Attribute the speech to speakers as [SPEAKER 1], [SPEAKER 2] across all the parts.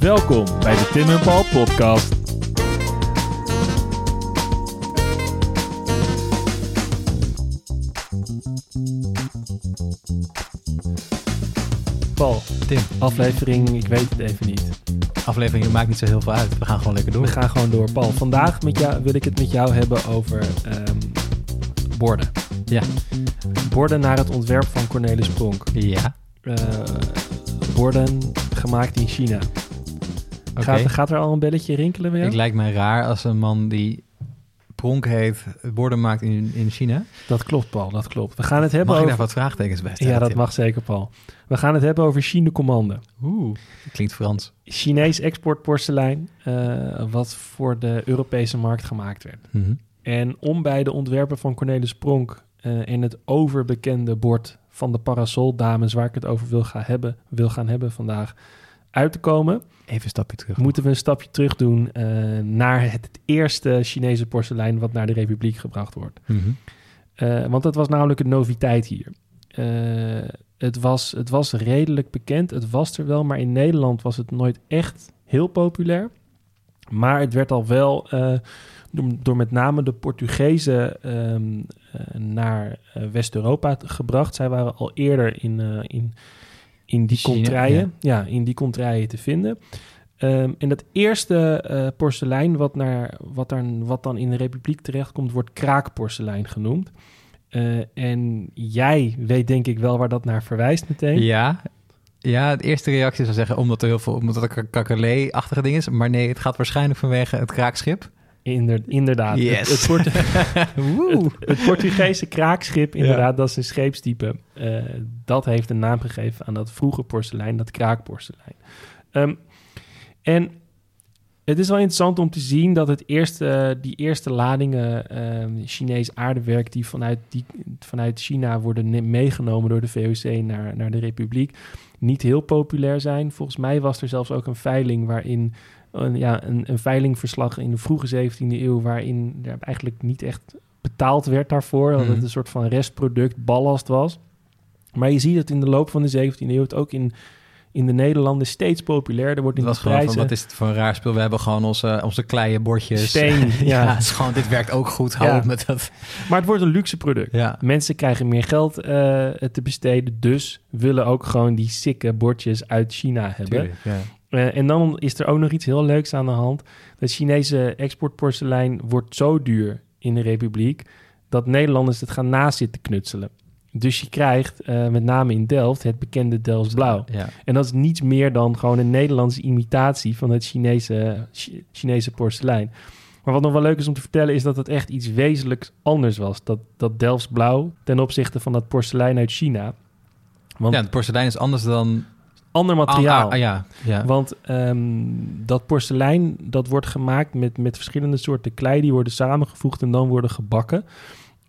[SPEAKER 1] Welkom bij de Tim en Paul podcast. Paul,
[SPEAKER 2] Tim,
[SPEAKER 1] aflevering, ik weet het even niet.
[SPEAKER 2] aflevering maakt niet zo heel veel uit. We gaan gewoon lekker door.
[SPEAKER 1] We gaan gewoon door. Paul, vandaag met jou, wil ik het met jou hebben over ehm, borden.
[SPEAKER 2] Ja.
[SPEAKER 1] Borden naar het ontwerp van Cornelis Pronk.
[SPEAKER 2] Ja,
[SPEAKER 1] Eh, borden gemaakt in China. Gaat, gaat er al een belletje rinkelen weer?
[SPEAKER 2] Ik lijkt mij raar als een man die Pronk heet, borden maakt in, in China.
[SPEAKER 1] Dat klopt, Paul, dat klopt. We gaan het hebben
[SPEAKER 2] Mag ik
[SPEAKER 1] over...
[SPEAKER 2] daar wat vraagtekens bij stellen?
[SPEAKER 1] Ja, dat mag zeker, Paul. We gaan het hebben over Chine Commande.
[SPEAKER 2] Oeh, klinkt Frans.
[SPEAKER 1] Chinees exportporselein, eh, wat voor de Europese markt gemaakt werd.
[SPEAKER 2] Mhm.
[SPEAKER 1] En om bij de ontwerpen van Cornelis Pronk eh, en het overbekende bord van de parasoldames, waar ik het over wil gaan hebben, wil gaan hebben vandaag, uit te komen,
[SPEAKER 2] Even een stapje terug.
[SPEAKER 1] moeten we een stapje terug doen eh, naar het eerste Chinese porselein wat naar de Republiek gebracht wordt.
[SPEAKER 2] Mhm.
[SPEAKER 1] Eh, want dat was namelijk een noviteit hier. Eh, het, was, het was redelijk bekend, het was er wel, maar in Nederland was het nooit echt heel populair. Maar het werd al wel door, door met name de Portugezen ehm, eh, naar West-Europa gebracht. Zij waren al eerder in, in, in die
[SPEAKER 2] China,
[SPEAKER 1] contraien, ja. in die contraien te vinden. Ehm, en dat eerste eh, porselein wat, naar, wat, daar, wat dan in de Republiek terechtkomt, wordt kraakporselein genoemd. Eh, en jij weet denk ik wel waar dat naar verwijst meteen.
[SPEAKER 2] Ja. Ja, de eerste reactie zou zeggen omdat er heel veel, omdat er een kakkerlee-achtige ding is. Maar nee, het gaat waarschijnlijk vanwege het kraakschip.
[SPEAKER 1] Inder- inderdaad.
[SPEAKER 2] Yes.
[SPEAKER 1] Het, het, het, het Portugese kraakschip, inderdaad, dat is een scheepstype. Eh, dat heeft een naam gegeven aan dat vroege porselein, dat kraakporselein. Ehm, en het is wel interessant om te zien dat het eerste, die eerste ladingen ehm, Chinees aardewerk die vanuit, die vanuit China worden meegenomen door de VOC naar, naar de Republiek, niet heel populair zijn. Volgens mij was er zelfs ook een veiling waarin een, ja, een, een veilingverslag in de vroege 17e eeuw, waarin er eigenlijk niet echt betaald werd daarvoor. Dat het
[SPEAKER 2] Mhm.
[SPEAKER 1] een soort van restproduct, ballast was. Maar je ziet het in de loop van de 17e eeuw, het ook in, in de Nederlanden steeds populairder wordt in de
[SPEAKER 2] was gewoon van,
[SPEAKER 1] prijzen.
[SPEAKER 2] wat is het voor een raar spul? We hebben gewoon onze, onze kleie bordjes.
[SPEAKER 1] Steen, ja.
[SPEAKER 2] ja. het is gewoon, dit werkt ook goed. Hou
[SPEAKER 1] Ja.
[SPEAKER 2] met dat.
[SPEAKER 1] Maar het wordt een luxe product.
[SPEAKER 2] Ja.
[SPEAKER 1] Mensen krijgen meer geld eh, te besteden, dus willen ook gewoon die sikke bordjes uit China hebben.
[SPEAKER 2] Tuurlijk,
[SPEAKER 1] Eh, en dan is er ook nog iets heel leuks aan de hand. Het Chinese exportporselein wordt zo duur in de Republiek dat Nederlanders het gaan nazitten knutselen. Dus je krijgt eh, met name in Delft het bekende Delfts Blauw.
[SPEAKER 2] Ja.
[SPEAKER 1] En dat is niets meer dan gewoon een Nederlandse imitatie van het Chinese, Chi- Chinese porselein. Maar wat nog wel leuk is om te vertellen is dat het echt iets wezenlijks anders was. Dat, dat Delfts Blauw ten opzichte van dat porselein uit China. Want
[SPEAKER 2] ja, het porselein is anders dan...
[SPEAKER 1] ander materiaal.
[SPEAKER 2] Ah, ah, ah, ja, ja.
[SPEAKER 1] Want ehm, dat porselein, dat wordt gemaakt met, met verschillende soorten klei. Die worden samengevoegd en dan worden gebakken.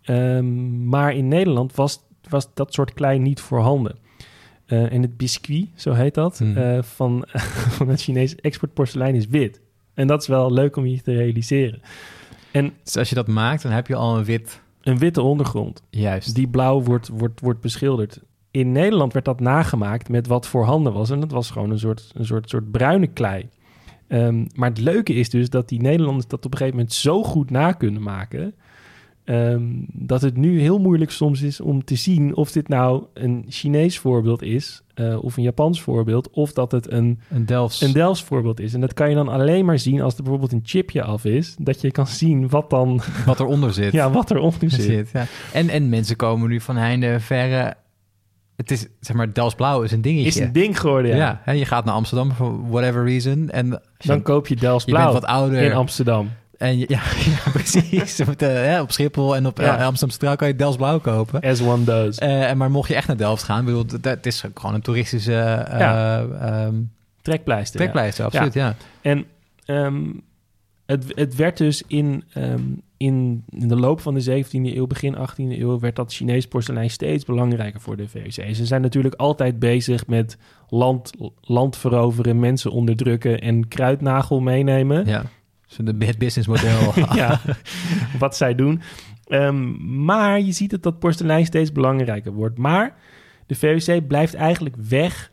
[SPEAKER 1] Ehm, maar in Nederland was, was dat soort klei niet voorhanden. Eh, en het biscuit, zo heet dat,
[SPEAKER 2] Hmm.
[SPEAKER 1] eh, van, van het Chinese exportporselein is wit. En dat is wel leuk om je te realiseren. En
[SPEAKER 2] Dus als je dat maakt, dan heb je al een wit...
[SPEAKER 1] een witte ondergrond,
[SPEAKER 2] Juist.
[SPEAKER 1] die blauw wordt, wordt, wordt beschilderd. In Nederland werd dat nagemaakt met wat voorhanden was. En dat was gewoon een soort, een soort, soort bruine klei. Ehm, maar het leuke is dus dat die Nederlanders dat op een gegeven moment zo goed na kunnen maken. ehm, dat het nu heel moeilijk soms is om te zien of dit nou een Chinees voorbeeld is. eh, of een Japans voorbeeld. Of dat het een,
[SPEAKER 2] Een Delfts...
[SPEAKER 1] een Delfts voorbeeld is. En dat kan je dan alleen maar zien als er bijvoorbeeld een chipje af is. Dat je kan zien wat dan,
[SPEAKER 2] wat eronder zit.
[SPEAKER 1] ja, wat eronder zit.
[SPEAKER 2] zit. Ja. En, en mensen komen nu van heinde verre... Het is, zeg maar, Delfts Blauw is een dingetje.
[SPEAKER 1] Is een ding geworden,
[SPEAKER 2] ja.
[SPEAKER 1] ja.
[SPEAKER 2] hè, je gaat naar Amsterdam for whatever reason. En als je-
[SPEAKER 1] Dan koop je Delfts
[SPEAKER 2] je bent wat ouder.
[SPEAKER 1] in Amsterdam.
[SPEAKER 2] En je- ja, ja, precies. Met, eh, op Schiphol en op
[SPEAKER 1] Ja.
[SPEAKER 2] eh, Amsterdam Centraal kan je Delfts Blauw kopen.
[SPEAKER 1] As one does.
[SPEAKER 2] Eh, en maar mocht je echt naar Delft gaan, bedoel, dat, is gewoon een toeristische eh
[SPEAKER 1] Ja.
[SPEAKER 2] ehm,
[SPEAKER 1] Trekpleister. ja.
[SPEAKER 2] trekpleister, absoluut, ja.
[SPEAKER 1] En ehm, het, het werd dus in, ehm, in, in de loop van de 17e eeuw, begin 18e eeuw, werd dat Chinees porselein steeds belangrijker voor de VOC. Ze zijn natuurlijk altijd bezig met land, land veroveren, mensen onderdrukken en kruidnagel meenemen.
[SPEAKER 2] ja. Het businessmodel.
[SPEAKER 1] ja, wat zij doen. Ehm, maar je ziet dat dat porselein steeds belangrijker wordt. Maar de VOC blijft eigenlijk weg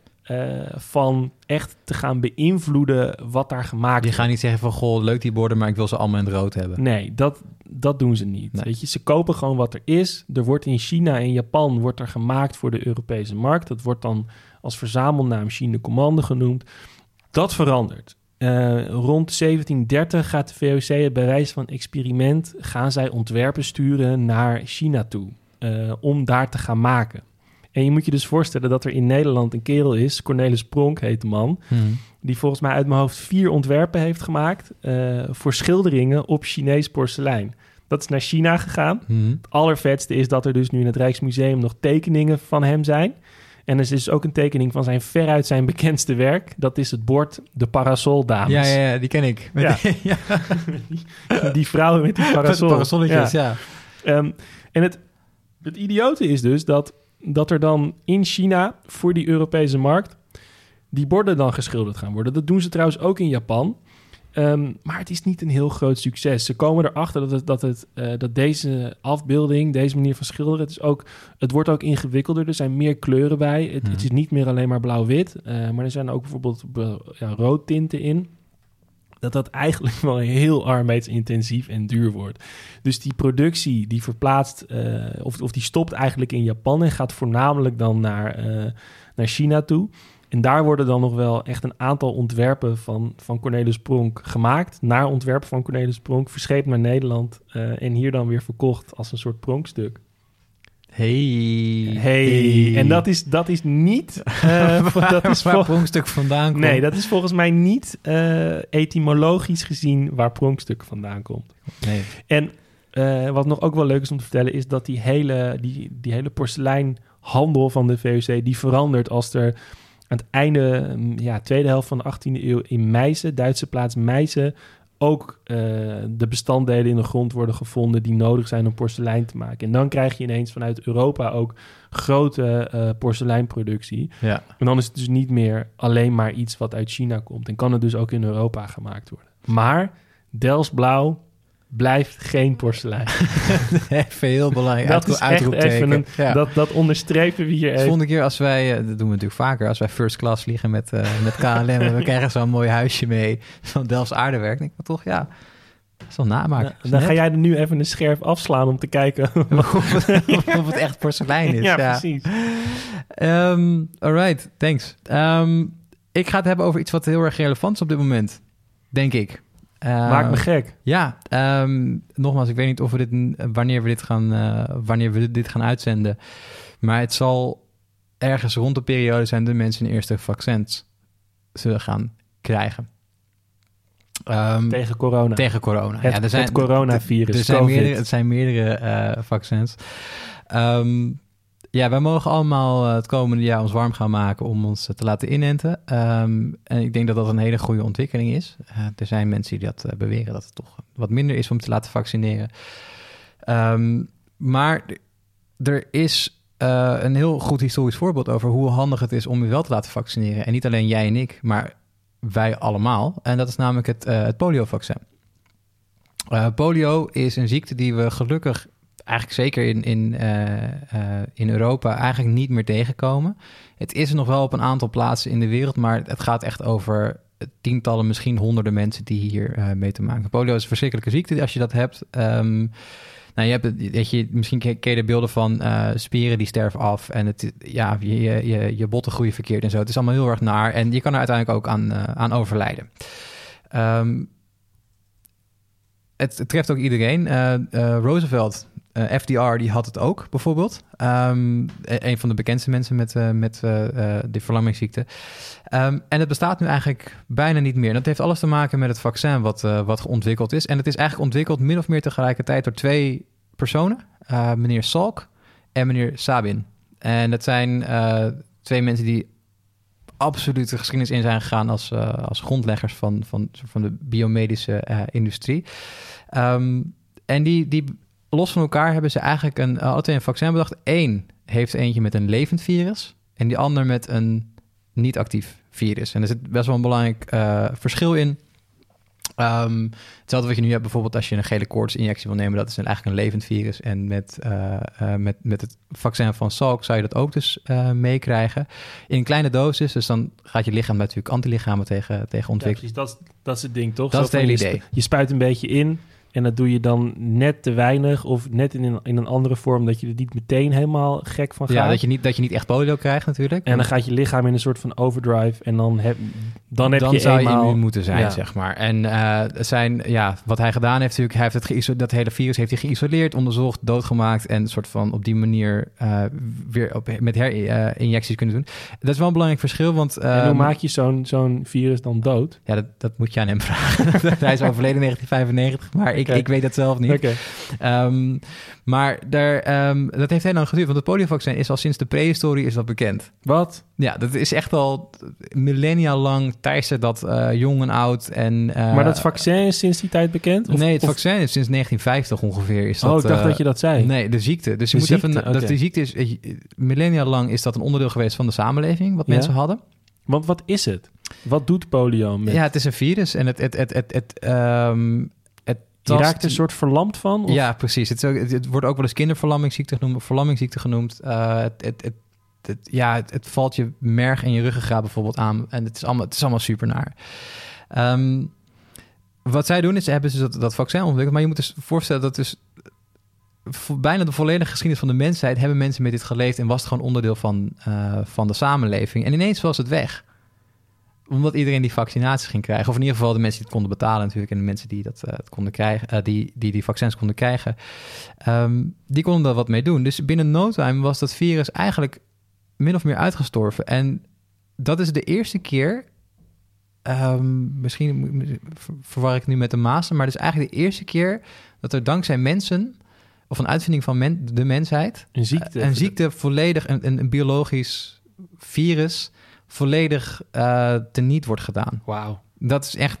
[SPEAKER 1] van echt te gaan beïnvloeden wat daar gemaakt wordt.
[SPEAKER 2] Die gaan niet zeggen van, goh, leuk die borden, maar ik wil ze allemaal in het rood hebben.
[SPEAKER 1] Nee, dat, dat doen ze niet. Weet je, ze kopen gewoon wat er is. Er wordt in China en Japan wordt er gemaakt voor de Europese markt. Dat wordt dan als verzamelnaam China Commande genoemd. Dat verandert. Uh, rond 1730 gaat de VOC bij wijze van experiment... gaan zij ontwerpen sturen naar China toe... Uh, om daar te gaan maken. En je moet je dus voorstellen dat er in Nederland een kerel is... Cornelis Pronk heet de man... Hmm. die volgens mij uit mijn hoofd vier ontwerpen heeft gemaakt... Uh, voor schilderingen op Chinees porselein. Dat is naar China gegaan. Hmm. Het allervetste is dat er dus nu in het Rijksmuseum... nog tekeningen van hem zijn... En er is ook een tekening van zijn veruit zijn bekendste werk. Dat is het bord De Parasoldames.
[SPEAKER 2] Ja, ja, ja die ken ik.
[SPEAKER 1] Ja. Die, ja. die, vrouwen met die parasol.
[SPEAKER 2] parasolletjes, ja.
[SPEAKER 1] ja. Um, en het, het idiote is dus dat, dat er dan in China voor die Europese markt... die borden dan geschilderd gaan worden. Dat doen ze trouwens ook in Japan. Um, maar het is niet een heel groot succes. Ze komen erachter dat, het, dat, het, uh, dat deze afbeelding, deze manier van schilderen, het, is ook, het wordt ook ingewikkelder. Er zijn meer kleuren bij. Het, het is niet meer alleen maar blauw-wit, uh, maar er zijn ook bijvoorbeeld ja, roodtinten in. Dat dat eigenlijk wel heel arbeidsintensief en duur wordt. Dus die productie die verplaatst, uh, of, of die stopt eigenlijk in Japan en gaat voornamelijk dan naar, naar China toe. En daar worden dan nog wel echt een aantal ontwerpen van, van Cornelis Pronk gemaakt. Naar ontwerpen van Cornelis Pronk, verscheept naar Nederland. Uh, en hier dan weer verkocht als een soort pronkstuk.
[SPEAKER 2] Hey.
[SPEAKER 1] Hey. En dat is, dat is niet... Uh,
[SPEAKER 2] waar, dat is waar pronkstuk vandaan komt.
[SPEAKER 1] Nee, dat is volgens mij niet uh, etymologisch gezien waar pronkstuk vandaan komt.
[SPEAKER 2] Nee.
[SPEAKER 1] En uh, wat nog ook wel leuk is om te vertellen... is dat die hele, die, die hele porseleinhandel van de VOC... die verandert als er aan het einde, mm, ja, tweede helft van de 18e eeuw in Meissen, Duitse plaats Meissen, ook uh, de bestanddelen in de grond worden gevonden die nodig zijn om porselein te maken. En dan krijg je ineens vanuit Europa ook grote uh, porseleinproductie.
[SPEAKER 2] Ja.
[SPEAKER 1] En dan is het dus niet meer alleen maar iets wat uit China komt. En kan het dus ook in Europa gemaakt worden. Maar Dels Blauw blijft geen porselein.
[SPEAKER 2] even heel belangrijk.
[SPEAKER 1] Dat is echt even een, ja. dat, dat onderstrepen we hier
[SPEAKER 2] De volgende keer als wij, dat doen we natuurlijk vaker, als wij first class vliegen met, uh, met KLM... en we krijgen zo'n mooi huisje mee van Delfts aardewerk. denk ik toch, ja, dat is wel namaak.
[SPEAKER 1] Ja, dan ga jij er nu even een scherf afslaan om te kijken...
[SPEAKER 2] of, of het echt porselein is.
[SPEAKER 1] Ja, precies.
[SPEAKER 2] Um, all right, thanks. Um, ik ga het hebben over iets wat heel erg relevant is op dit moment, denk ik.
[SPEAKER 1] Uh, Maakt me gek.
[SPEAKER 2] Ja, um, nogmaals, ik weet niet of we dit, wanneer we dit gaan, uh, wanneer we dit gaan uitzenden. Maar het zal ergens rond de periode zijn dat mensen de eerste vaccins zullen gaan krijgen.
[SPEAKER 1] Um, tegen corona.
[SPEAKER 2] Tegen corona.
[SPEAKER 1] Het,
[SPEAKER 2] ja, er zijn,
[SPEAKER 1] het coronavirus.
[SPEAKER 2] Er zijn meerdere, het zijn meerdere uh, vaccins. Um, ja, wij mogen allemaal het komende jaar ons warm gaan maken om ons te laten inenten. Um, en ik denk dat dat een hele goede ontwikkeling is. Uh, er zijn mensen die dat beweren dat het toch wat minder is om te laten vaccineren. Um, maar er is een heel goed historisch voorbeeld over hoe handig het is om je wel te laten vaccineren. En niet alleen jij en ik, maar wij allemaal. En dat is namelijk het, het poliovaccin. polio is een ziekte die we gelukkig eigenlijk zeker in, in, uh, uh, in Europa eigenlijk niet meer tegenkomen. Het is er nog wel op een aantal plaatsen in de wereld, maar het gaat echt over tientallen, misschien honderden mensen die hier uh, mee te maken. Polio is een verschrikkelijke ziekte als je dat hebt. Um, nou, je hebt dat je, misschien ken de beelden van spieren die sterven af en het, ja, je, je, je botten groeien verkeerd en zo. Het is allemaal heel erg naar en je kan er uiteindelijk ook aan, aan overlijden. Um, het, het, treft ook iedereen. Roosevelt uh, FDR die had het ook, bijvoorbeeld. Um, een van de bekendste mensen met, uh, met uh, de verlammingsziekte. Um, en het bestaat nu eigenlijk bijna niet meer. Dat heeft alles te maken met het vaccin wat, wat ontwikkeld is. En het is eigenlijk ontwikkeld min of meer tegelijkertijd door twee personen. meneer Salk en meneer Sabin. En dat zijn twee mensen die absoluut de geschiedenis in zijn gegaan als, als grondleggers van, van, van de biomedische industrie. Um, en die, die los van elkaar hebben ze eigenlijk een, uh, een vaccin bedacht. Eén heeft eentje met een levend virus en die ander met een niet actief virus. En er zit best wel een belangrijk uh, verschil in. Um, hetzelfde wat je nu hebt bijvoorbeeld als je een gele koortsinjectie wil nemen, dat is een, eigenlijk een levend virus. En met, uh, uh, met, met het vaccin van Salk zou je dat ook dus uh, meekrijgen. In kleine dosis, dus dan gaat je lichaam natuurlijk antilichamen tegen, tegen ontwikkelen.
[SPEAKER 1] Ja, precies, dat, dat is het ding toch?
[SPEAKER 2] Dat
[SPEAKER 1] Zo
[SPEAKER 2] is het hele idee.
[SPEAKER 1] Je spuit een beetje in en dat doe je dan net te weinig of net in een, in een andere vorm dat je er niet meteen helemaal gek van gaat.
[SPEAKER 2] Ja, dat je, niet, dat je niet echt polio krijgt natuurlijk.
[SPEAKER 1] En dan gaat je lichaam in een soort van overdrive en dan heb, dan heb
[SPEAKER 2] dan
[SPEAKER 1] je
[SPEAKER 2] zou
[SPEAKER 1] eenmaal...
[SPEAKER 2] je immuun moeten zijn,
[SPEAKER 1] Ja.
[SPEAKER 2] zeg maar. En eh, zijn, ja, wat hij gedaan heeft natuurlijk, hij heeft het dat hele virus heeft hij geïsoleerd, onderzocht, doodgemaakt en een soort van op die manier eh, weer op, met herinjecties kunnen doen. Dat is wel een belangrijk verschil, want
[SPEAKER 1] En hoe
[SPEAKER 2] ehm,
[SPEAKER 1] maak je zo'n zo'n virus dan dood?
[SPEAKER 2] ja, dat, dat moet je aan hem vragen. hij is overleden in 1995, maar ik, ik weet het zelf niet.
[SPEAKER 1] Oké.
[SPEAKER 2] Ehm, maar daar, ehm, dat heeft heel lang geduurd, want het poliovaccin is al sinds de prehistorie is dat bekend.
[SPEAKER 1] Wat?
[SPEAKER 2] Ja, dat is echt al millennia lang teistert dat eh, jong en oud. En, eh,
[SPEAKER 1] maar dat vaccin is sinds die tijd bekend? Of-
[SPEAKER 2] nee, het
[SPEAKER 1] of-
[SPEAKER 2] vaccin is sinds 1950 ongeveer. Is dat,
[SPEAKER 1] oh, ik dacht
[SPEAKER 2] eh,
[SPEAKER 1] dat je dat zei.
[SPEAKER 2] Nee, de ziekte. Dus je
[SPEAKER 1] De
[SPEAKER 2] moet
[SPEAKER 1] ziekte,
[SPEAKER 2] even. Dat die ziekte is. eh, Millennia lang is dat een onderdeel geweest van de samenleving, wat
[SPEAKER 1] Ja.
[SPEAKER 2] mensen hadden.
[SPEAKER 1] Want wat is het? Wat doet polio met...
[SPEAKER 2] Ja, het is een virus en het. het, het, het, het, ehm, het
[SPEAKER 1] je raakt een soort verlamd van? Of?
[SPEAKER 2] Ja, precies. Het, ook- het, het wordt ook wel eens kinderverlammingsziekte genoemd, verlammingsziekte genoemd. Eh, het, het, ja, het, valt je merg en je ruggengraat bijvoorbeeld aan. En het is allemaal, het is allemaal super naar. Ehm, wat zij doen is, ze hebben dus dat, dat vaccin ontwikkeld. Maar je moet dus voorstellen dat dus bijna de volledige geschiedenis van de mensheid... hebben mensen met dit geleefd en was het gewoon onderdeel van, eh, van de samenleving. En ineens was het weg omdat iedereen die vaccinaties ging krijgen. Of in ieder geval de mensen die het konden betalen natuurlijk. En de mensen die dat eh, konden krijgen, eh, die, die die vaccins konden krijgen. ehm, die konden daar wat mee doen. Dus binnen no time was dat virus eigenlijk min of meer uitgestorven. En dat is de eerste keer. ehm, misschien verwar ik het nu met de Maas, maar het is eigenlijk de eerste keer dat er dankzij mensen, of een uitvinding van men- de mensheid,
[SPEAKER 1] Een ziekte.
[SPEAKER 2] een ziekte volledig, een, een, een biologisch virus, volledig eh teniet wordt gedaan.
[SPEAKER 1] Wauw.
[SPEAKER 2] Dat is echt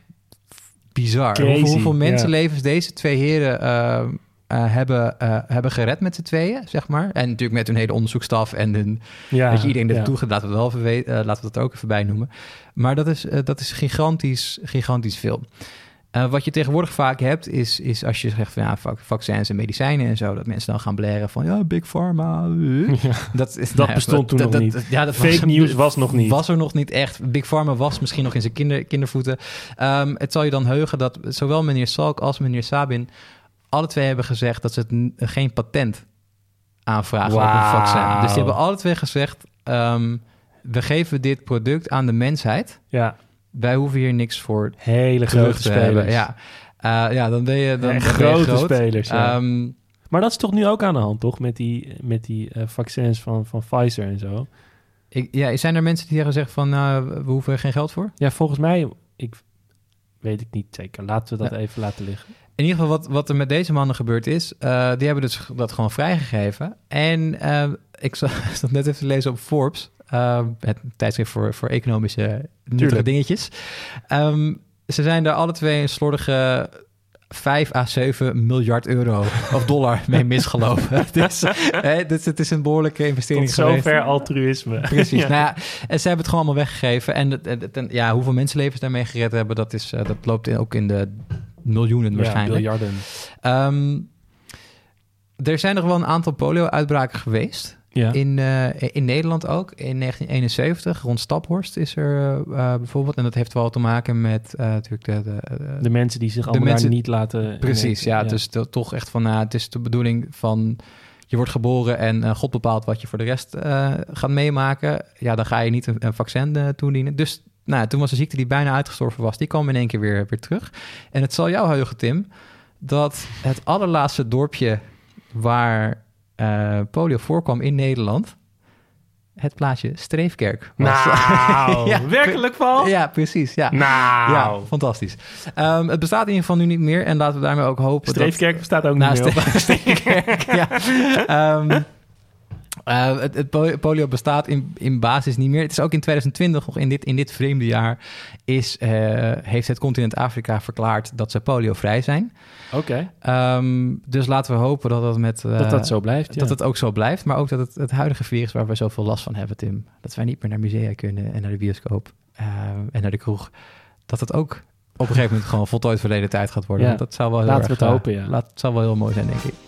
[SPEAKER 2] bizar.
[SPEAKER 1] Crazy,
[SPEAKER 2] Hoeveel,
[SPEAKER 1] ja.
[SPEAKER 2] mensenlevens deze twee heren eh, eh, hebben, hebben gered met z'n tweeën, zeg maar. En natuurlijk met hun hele onderzoekstaf en hun,
[SPEAKER 1] Ja,
[SPEAKER 2] dat je iedereen
[SPEAKER 1] ja.
[SPEAKER 2] ertoe gaat. Laten we, wel even weten, laten we dat ook even bij noemen. Maar dat is, dat is gigantisch, gigantisch veel. Eh, wat je tegenwoordig vaak hebt, is, is als je zegt van ja, vac- vaccins en medicijnen en zo, dat mensen dan gaan blaren van ja, Big Pharma.
[SPEAKER 1] Ja.
[SPEAKER 2] Dat, is,
[SPEAKER 1] Dat bestond toen nog niet.
[SPEAKER 2] Ja, dat
[SPEAKER 1] Fake news was nog niet.
[SPEAKER 2] Was er nog niet echt. Big Pharma was misschien nog in zijn kinder, kindervoeten. Ehm, het zal je dan heugen dat zowel meneer Salk als meneer Sabin... alle twee hebben gezegd dat ze het geen patent aanvragen op een vaccin. Dus die hebben alle twee gezegd... ehm, we geven dit product aan de mensheid.
[SPEAKER 1] ja,
[SPEAKER 2] Wij hoeven hier niks voor
[SPEAKER 1] hele grote
[SPEAKER 2] hebben.
[SPEAKER 1] spelers.
[SPEAKER 2] Ja. Eh, ja, dan ben je, dan,
[SPEAKER 1] grote
[SPEAKER 2] groot.
[SPEAKER 1] spelers, ja.
[SPEAKER 2] Ehm,
[SPEAKER 1] Maar dat is toch nu ook aan de hand, toch? Met die, met die eh, vaccins van, van Pfizer en zo.
[SPEAKER 2] ik, ja, zijn er mensen die hebben gezegd van... nou, we hoeven er geen geld voor?
[SPEAKER 1] Ja, volgens mij, ik weet ik niet zeker. Laten we dat even laten liggen.
[SPEAKER 2] In ieder geval, wat, wat er met deze mannen gebeurd is, eh, die hebben dus dat gewoon vrijgegeven. En ik zat net even te lezen op Forbes, het tijdschrift voor, voor economische nuttige dingetjes. Ehm, ze zijn daar alle twee een slordige 5 à 7 miljard euro of dollar mee misgelopen. dus, hè, dus het is een behoorlijke investering
[SPEAKER 1] Tot
[SPEAKER 2] geweest.
[SPEAKER 1] zover altruïsme.
[SPEAKER 2] Precies.
[SPEAKER 1] Ja.
[SPEAKER 2] Nou ja, en ze hebben het gewoon allemaal weggegeven. En, het- het- ja, hoeveel mensenlevens daarmee gered hebben, dat, is, eh, dat loopt in- ook in de miljoenen
[SPEAKER 1] Ja,
[SPEAKER 2] waarschijnlijk.
[SPEAKER 1] biljarden.
[SPEAKER 2] Ehm, er zijn nog wel een aantal polio-uitbraken geweest.
[SPEAKER 1] Ja.
[SPEAKER 2] In, eh, in Nederland ook. In 1971, rond Staphorst is er eh, eh, bijvoorbeeld. En dat heeft wel te maken met natuurlijk de... de,
[SPEAKER 1] de mensen die zich allemaal
[SPEAKER 2] mensen-
[SPEAKER 1] niet laten...
[SPEAKER 2] Precies, ja.
[SPEAKER 1] ja.
[SPEAKER 2] Dus to- toch echt van, nou, het is de bedoeling van... Je wordt geboren en God bepaalt wat je voor de rest gaat meemaken. Ja, dan ga je niet een, een vaccin toedienen. Dus nou, toen was de ziekte die bijna uitgestorven was, die kwam in één keer weer, weer terug. En het zal jou heugen, Tim, dat het allerlaatste dorpje waar eh, polio voorkwam in Nederland, het plaatsje Streefkerk was.
[SPEAKER 1] Nou,
[SPEAKER 2] Ja.
[SPEAKER 1] werkelijk van?
[SPEAKER 2] ja, precies. Ja.
[SPEAKER 1] Nou,
[SPEAKER 2] Ja, fantastisch. Ehm, het bestaat in ieder geval nu niet meer. En laten we daarmee ook hopen dat...
[SPEAKER 1] Streefkerk bestaat ook niet
[SPEAKER 2] Naast
[SPEAKER 1] meer.
[SPEAKER 2] Streefkerk, ja. Ehm, eh, het, het po- polio bestaat in, in basis niet meer. Het is ook in 2020, nog in dit, in dit vreemde jaar, is, eh, heeft het continent Afrika verklaard dat ze poliovrij zijn.
[SPEAKER 1] Oké,
[SPEAKER 2] Ehm, dus laten we hopen dat dat met... eh,
[SPEAKER 1] dat dat zo blijft, ja.
[SPEAKER 2] dat het ook zo blijft, maar ook dat het, het huidige virus waar we zoveel last van hebben, Tim, dat wij niet meer naar musea kunnen en naar de bioscoop en naar de kroeg, dat het ook op een gegeven moment gewoon voltooid verleden tijd gaat worden.
[SPEAKER 1] Ja.
[SPEAKER 2] Want dat zou wel heel
[SPEAKER 1] Laten we het hopen, ja.
[SPEAKER 2] Laat, het zou wel heel mooi zijn, denk ik.